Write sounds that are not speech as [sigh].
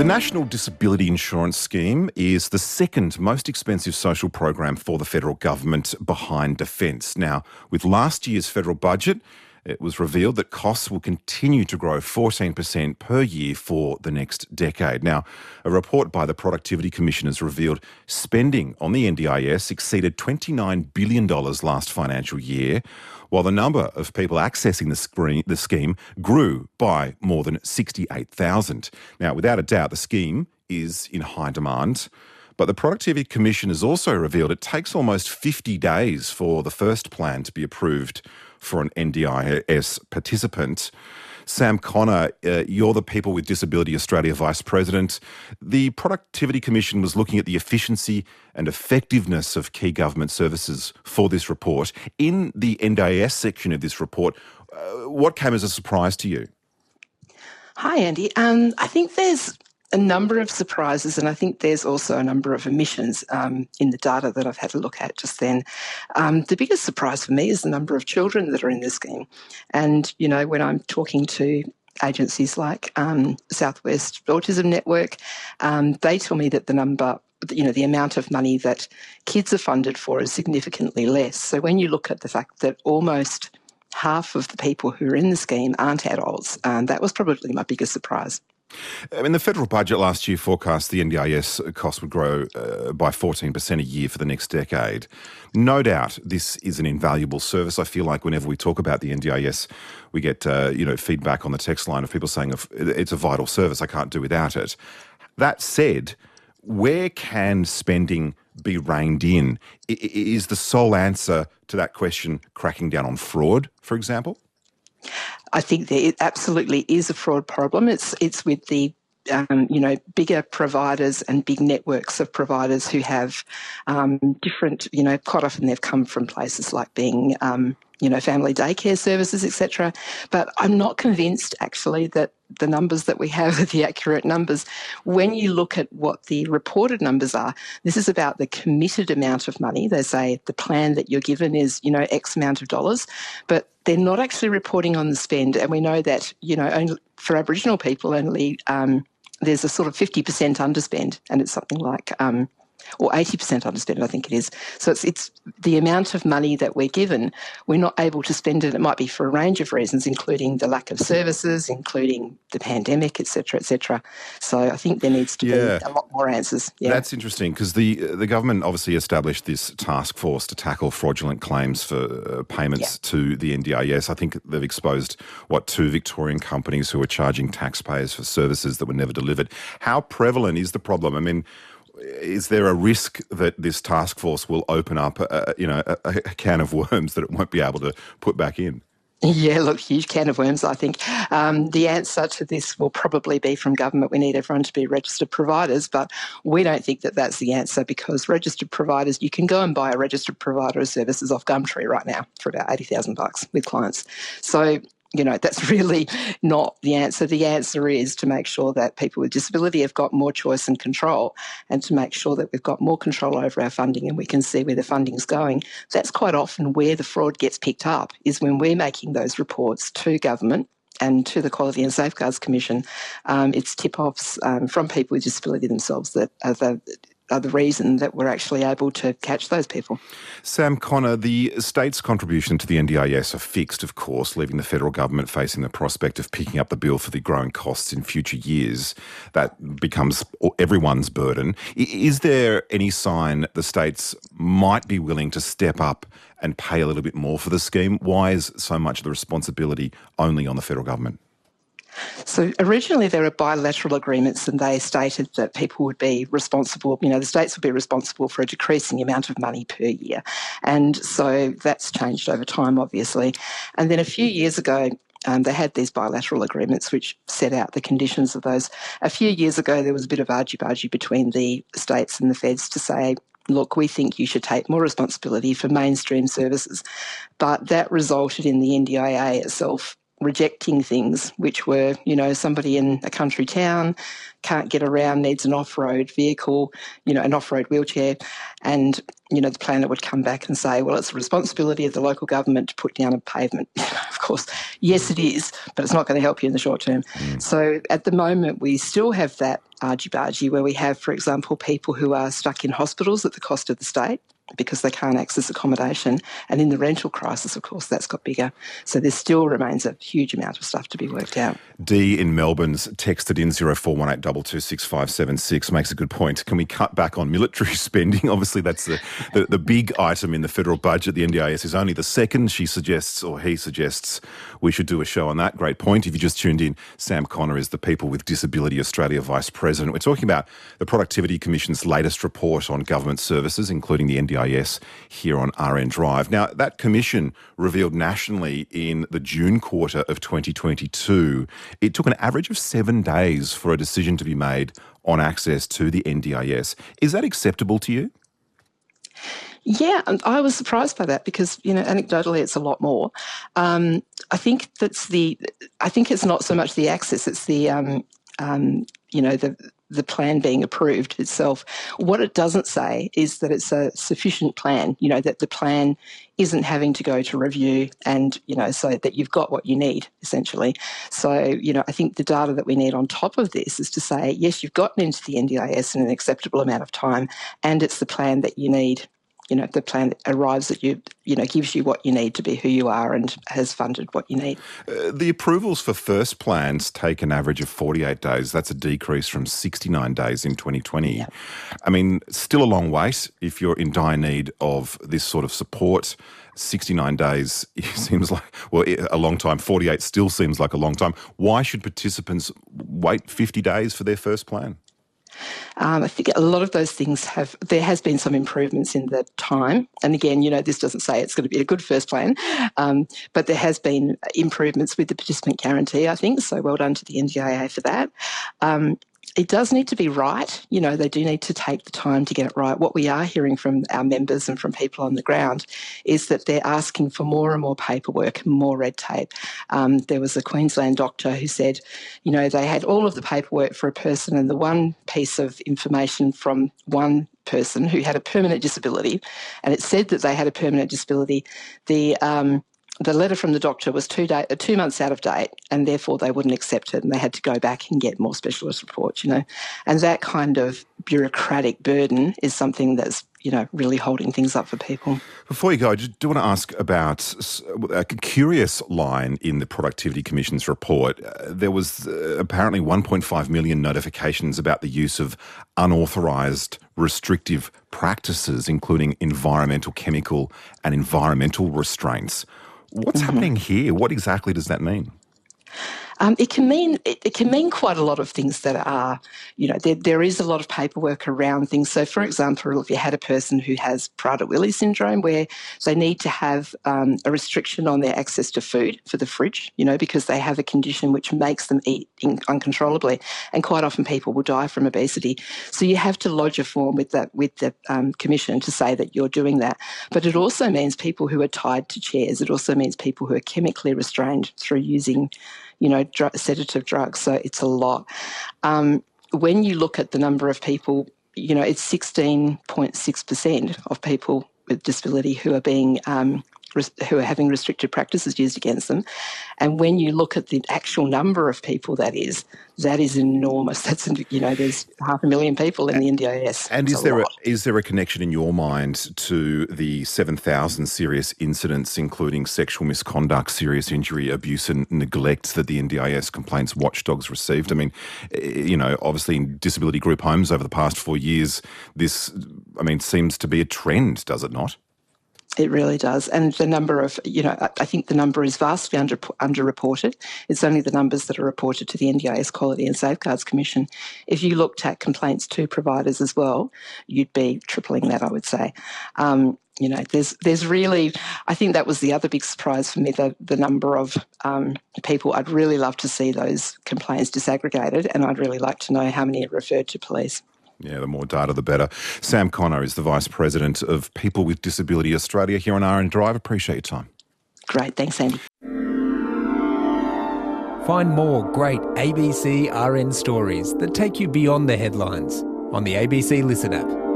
The National Disability Insurance Scheme is the second most expensive social program for the federal government behind defence. Now, with last year's federal budget, it was revealed that costs will continue to grow 14% per year for the next decade. Now, a report by the Productivity Commission has revealed spending on the NDIS exceeded $29 billion last financial year, while the number of people accessing the, screen, the scheme grew by more than 68,000. Now, without a doubt, the scheme is in high demand. But the Productivity Commission has also revealed it takes almost 50 days for the first plan to be approved for an NDIS participant. Sam Connor, uh, you're the People with Disability Australia Vice President. The Productivity Commission was looking at the efficiency and effectiveness of key government services for this report. In the NDIS section of this report, uh, what came as a surprise to you? Hi, Andy. Um, I think there's a number of surprises, and I think there's also a number of omissions um, in the data that I've had a look at just then. Um, the biggest surprise for me is the number of children that are in this scheme. And, you know, when I'm talking to agencies like um, Southwest Autism Network, um, they tell me that the number you know the amount of money that kids are funded for is significantly less. So when you look at the fact that almost half of the people who are in the scheme aren't adults, um, that was probably my biggest surprise. I mean, the federal budget last year forecast the NDIS cost would grow uh, by 14% a year for the next decade. No doubt this is an invaluable service. I feel like whenever we talk about the NDIS, we get uh, you know feedback on the text line of people saying it's a vital service, I can't do without it. That said, where can spending be reined in? Is the sole answer to that question cracking down on fraud, for example? I think there absolutely is a fraud problem. It's it's with the um, you know, bigger providers and big networks of providers who have um, different, you know, quite often they've come from places like being, um, you know, family daycare services, etc. But I'm not convinced actually that the numbers that we have are [laughs] the accurate numbers. When you look at what the reported numbers are, this is about the committed amount of money. They say the plan that you're given is, you know, X amount of dollars, but they're not actually reporting on the spend. And we know that, you know, only for Aboriginal people, only um, there's a sort of 50% underspend, and it's something like um, or 80% underspend, I think it is. So it's, it's the amount of money that we're given, we're not able to spend it. It might be for a range of reasons, including the lack of services, including the pandemic, etc., etc. So I think there needs to yeah. be a lot more answers. Yeah. That's interesting because the the government obviously established this task force to tackle fraudulent claims for uh, payments yeah. to the NDIS. I think they've exposed what two Victorian companies who are charging taxpayers for services that were never delivered. How prevalent is the problem? I mean is there a risk that this task force will open up, a, you know, a, a, can of worms [laughs] that it won't be able to put back in? Yeah, look, huge can of worms, I think. Um, the answer to this will probably be from government. We need everyone to be registered providers, but we don't think that that's the answer because registered providers, you can go and buy a registered provider of services off Gumtree right now for about 80,000 bucks with clients. So you know, that's [laughs] really not the answer. The answer is to make sure that people with disability have got more choice and control and to make sure that we've got more control over our funding and we can see where the funding's going. That's quite often where the fraud gets picked up is when we're making those reports to government and to the Quality and Safeguards Commission, um, it's tip offs um, from people with disability themselves that are the, are the reason that we're actually able to catch those people. Sam Connor, the state's contribution to the NDIS are fixed, of course, leaving the federal government facing the prospect of picking up the bill for the growing costs in future years. That becomes everyone's burden. Is there any sign the states might be willing to step up and pay a little bit more for the scheme? Why is so much of the responsibility only on the federal government? So originally there were bilateral agreements and they stated that people would be responsible, you know, the states would be responsible for a decreasing amount of money per year. And so that's changed over time, obviously. And then a few years ago, um, they had these bilateral agreements which set out the conditions of those. A few years ago, there was a bit of argy-bargy between the states and the feds to say, look, we think you should take more responsibility for mainstream services. But that resulted in the NDIA itself rejecting things which were, you know, somebody in a country town can't get around, needs an off road vehicle, you know, an off road wheelchair. And, you know, the planner would come back and say, well, it's the responsibility of the local government to put down a pavement. [laughs] of course, yes, it is, but it's not going to help you in the short term. Mm. So at the moment, we still have that argy bargy where we have, for example, people who are stuck in hospitals at the cost of the state because they can't access accommodation. And in the rental crisis, of course, that's got bigger. So there still remains a huge amount of stuff to be worked out. D in Melbourne's texted in 0418226576 makes a good point. Can we cut back on military [laughs] spending? Obviously, that's the, the, the big item in the federal budget. The NDIS is only the second. She suggests, or he suggests, we should do a show on that. Great point. If you just tuned in, Sam Connor is the People with Disability Australia Vice President. We're talking about the Productivity Commission's latest report on government services, including the NDIS here on RN Drive. Now, that commission revealed nationally in the June quarter of 2022, it took an average of seven days for a decision to be made on access to the NDIS. Is that acceptable to you? Yeah, I was surprised by that because you know anecdotally it's a lot more. Um, I think that's the. I think it's not so much the access; it's the um, um, you know the the plan being approved itself. What it doesn't say is that it's a sufficient plan, you know, that the plan isn't having to go to review and, you know, so that you've got what you need essentially. So, you know, I think the data that we need on top of this is to say, yes, you've gotten into the NDIS in an acceptable amount of time and it's the plan that you need you know the plan arrives at you you know gives you what you need to be who you are and has funded what you need. Uh, the approvals for first plans take an average of 48 days. That's a decrease from 69 days in 2020 yeah. i mean still a long wait if you're in dire need of this sort of support. 69 days [laughs] seems like well a long time. 48 still seems like a long time. Why should participants wait 50 days for their first plan um, I think a lot of those things have, there has been some improvements in the time. And again, you know, this doesn't say it's going to be a good first plan, um, but there has been improvements with the participant guarantee, I think. So well done to the NDIA for that. Um, it does need to be right. You know, they do need to take the time to get it right. What we are hearing from our members and from people on the ground is that they're asking for more and more paperwork, more red tape. Um, there was a Queensland doctor who said, you know, they had all of the paperwork for a person, and the one piece of information from one person who had a permanent disability, and it said that they had a permanent disability. The um, the letter from the doctor was two day, two months out of date, and therefore they wouldn't accept it, and they had to go back and get more specialist reports. You know, and that kind of bureaucratic burden is something that's you know really holding things up for people. Before you go, I do want to ask about a curious line in the Productivity Commission's report. Uh, there was uh, apparently 1.5 million notifications about the use of unauthorised restrictive practices, including environmental, chemical, and environmental restraints. What's mm-hmm. happening here? What exactly does that mean? Um, it can mean it, it, can mean quite a lot of things that are, you know, there, there is a lot of paperwork around things. So, for example, if you had a person who has Prader-Willi syndrome, where they need to have um, a restriction on their access to food for the fridge, you know, because they have a condition which makes them eat uncontrollably, and quite often people will die from obesity. So you have to lodge a form with that with the um, commission to say that you're doing that. But it also means people who are tied to chairs. It also means people who are chemically restrained through using you know, dr- sedative drugs. So it's a lot. Um, when you look at the number of people, you know, it's 16.6% of people with disability who are being um, who are having restricted practices used against them. And when you look at the actual number of people that is, that is enormous. [laughs] That's you know, there's half a million people in the NDIS. And is there a, is there a connection in your mind to the seven thousand serious incidents, including sexual misconduct, serious injury, abuse, and neglect that the NDIS complaints watchdogs received? I mean, eh, you know, obviously in disability group homes over the past four years, this, I mean, seems to be a trend, does it not? It really does. And the number of, you know, I think the number is vastly under, underreported. It's only the numbers that are reported to the NDIS Quality and Safeguards Commission. If you looked at complaints to providers as well, you'd be tripling that, I would say. Um, you know, there's there's really, I think that was the other big surprise for me, the, the number of um, people. I'd really love to see those complaints disaggregated, and I'd really like to know how many are referred to police. Yeah, the more data, the better. Sam Connor is the Vice President of People with Disability Australia here on RN Drive. Appreciate your time. Great. Thanks, Andy. Find more great ABC RN stories that take you beyond the headlines on the ABC Listen app.